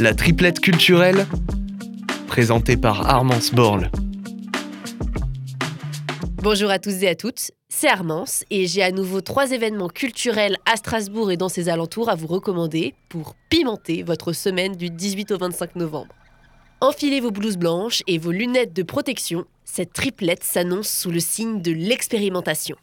La triplette culturelle, présentée par Armance Borle. Bonjour à tous et à toutes, c'est Armance et j'ai à nouveau trois événements culturels à Strasbourg et dans ses alentours à vous recommander pour pimenter votre semaine du 18 au 25 novembre. Enfilez vos blouses blanches et vos lunettes de protection, cette triplette s'annonce sous le signe de l'expérimentation.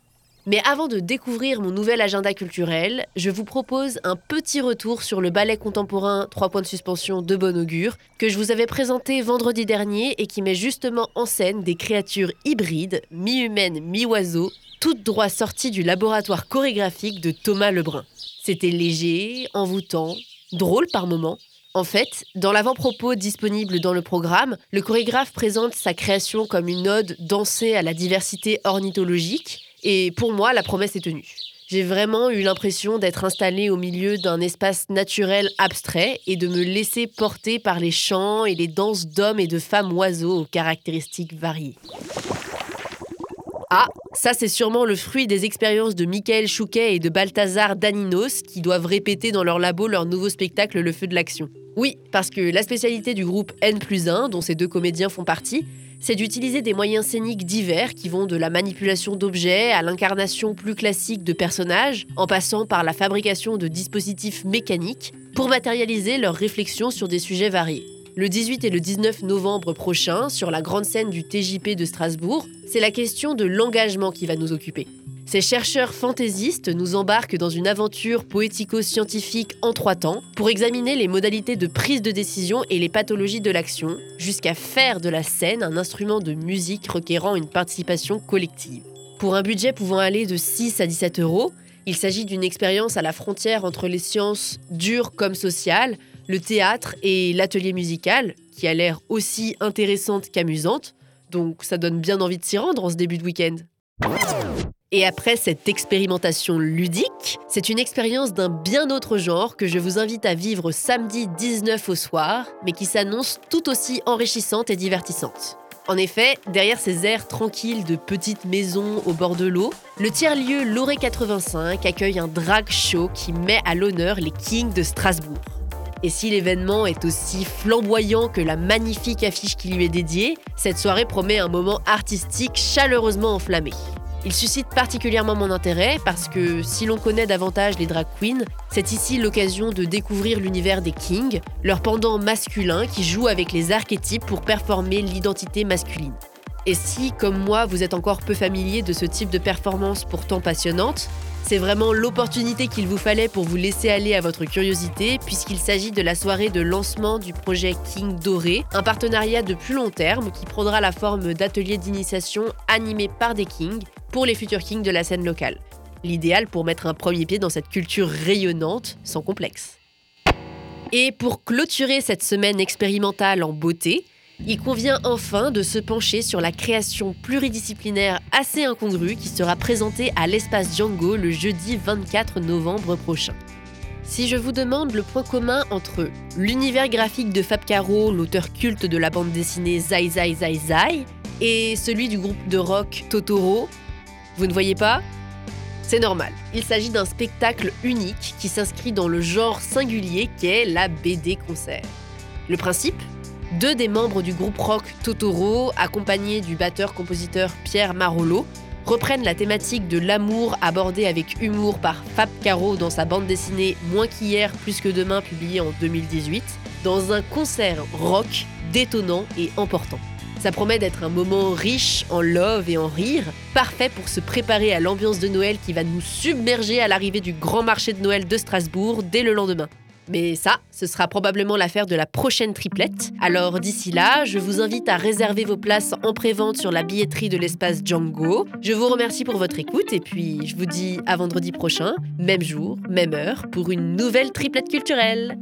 Mais avant de découvrir mon nouvel agenda culturel, je vous propose un petit retour sur le ballet contemporain 3 points de suspension de bon augure que je vous avais présenté vendredi dernier et qui met justement en scène des créatures hybrides, mi-humaines, mi-oiseaux, toutes droit sorties du laboratoire chorégraphique de Thomas Lebrun. C'était léger, envoûtant, drôle par moments. En fait, dans l'avant-propos disponible dans le programme, le chorégraphe présente sa création comme une ode dansée à la diversité ornithologique et pour moi, la promesse est tenue. J'ai vraiment eu l'impression d'être installée au milieu d'un espace naturel abstrait et de me laisser porter par les chants et les danses d'hommes et de femmes oiseaux aux caractéristiques variées. Ah, ça c'est sûrement le fruit des expériences de Michael Chouquet et de Balthazar Daninos qui doivent répéter dans leur labo leur nouveau spectacle Le Feu de l'Action. Oui, parce que la spécialité du groupe N plus 1, dont ces deux comédiens font partie, c'est d'utiliser des moyens scéniques divers qui vont de la manipulation d'objets à l'incarnation plus classique de personnages, en passant par la fabrication de dispositifs mécaniques, pour matérialiser leurs réflexions sur des sujets variés. Le 18 et le 19 novembre prochain, sur la grande scène du TJP de Strasbourg, c'est la question de l'engagement qui va nous occuper. Ces chercheurs fantaisistes nous embarquent dans une aventure poético-scientifique en trois temps pour examiner les modalités de prise de décision et les pathologies de l'action, jusqu'à faire de la scène un instrument de musique requérant une participation collective. Pour un budget pouvant aller de 6 à 17 euros, il s'agit d'une expérience à la frontière entre les sciences dures comme sociales, le théâtre et l'atelier musical, qui a l'air aussi intéressante qu'amusante, donc ça donne bien envie de s'y rendre en ce début de week-end. Et après cette expérimentation ludique, c'est une expérience d'un bien autre genre que je vous invite à vivre samedi 19 au soir, mais qui s'annonce tout aussi enrichissante et divertissante. En effet, derrière ces airs tranquilles de petites maisons au bord de l'eau, le tiers-lieu Loré 85 accueille un drag show qui met à l'honneur les kings de Strasbourg. Et si l'événement est aussi flamboyant que la magnifique affiche qui lui est dédiée, cette soirée promet un moment artistique chaleureusement enflammé. Il suscite particulièrement mon intérêt parce que si l'on connaît davantage les drag queens, c'est ici l'occasion de découvrir l'univers des kings, leur pendant masculin qui joue avec les archétypes pour performer l'identité masculine. Et si, comme moi, vous êtes encore peu familier de ce type de performance pourtant passionnante, c'est vraiment l'opportunité qu'il vous fallait pour vous laisser aller à votre curiosité, puisqu'il s'agit de la soirée de lancement du projet King Doré, un partenariat de plus long terme qui prendra la forme d'ateliers d'initiation animés par des kings pour les futurs kings de la scène locale. L'idéal pour mettre un premier pied dans cette culture rayonnante, sans complexe. Et pour clôturer cette semaine expérimentale en beauté, il convient enfin de se pencher sur la création pluridisciplinaire assez incongrue qui sera présentée à l'espace Django le jeudi 24 novembre prochain. Si je vous demande le point commun entre l'univers graphique de Fab Caro, l'auteur culte de la bande dessinée Zai Zai Zai Zai, et celui du groupe de rock Totoro, vous ne voyez pas? C'est normal. Il s'agit d'un spectacle unique qui s'inscrit dans le genre singulier qu'est la BD concert. Le principe? Deux des membres du groupe rock Totoro, accompagnés du batteur-compositeur Pierre Marolo, reprennent la thématique de l'amour abordée avec humour par Fab Caro dans sa bande dessinée Moins qu'hier, plus que demain, publiée en 2018, dans un concert rock détonnant et emportant. Ça promet d'être un moment riche en love et en rire, parfait pour se préparer à l'ambiance de Noël qui va nous submerger à l'arrivée du grand marché de Noël de Strasbourg dès le lendemain. Mais ça, ce sera probablement l'affaire de la prochaine triplette. Alors d'ici là, je vous invite à réserver vos places en prévente sur la billetterie de l'espace Django. Je vous remercie pour votre écoute et puis je vous dis à vendredi prochain, même jour, même heure, pour une nouvelle triplette culturelle.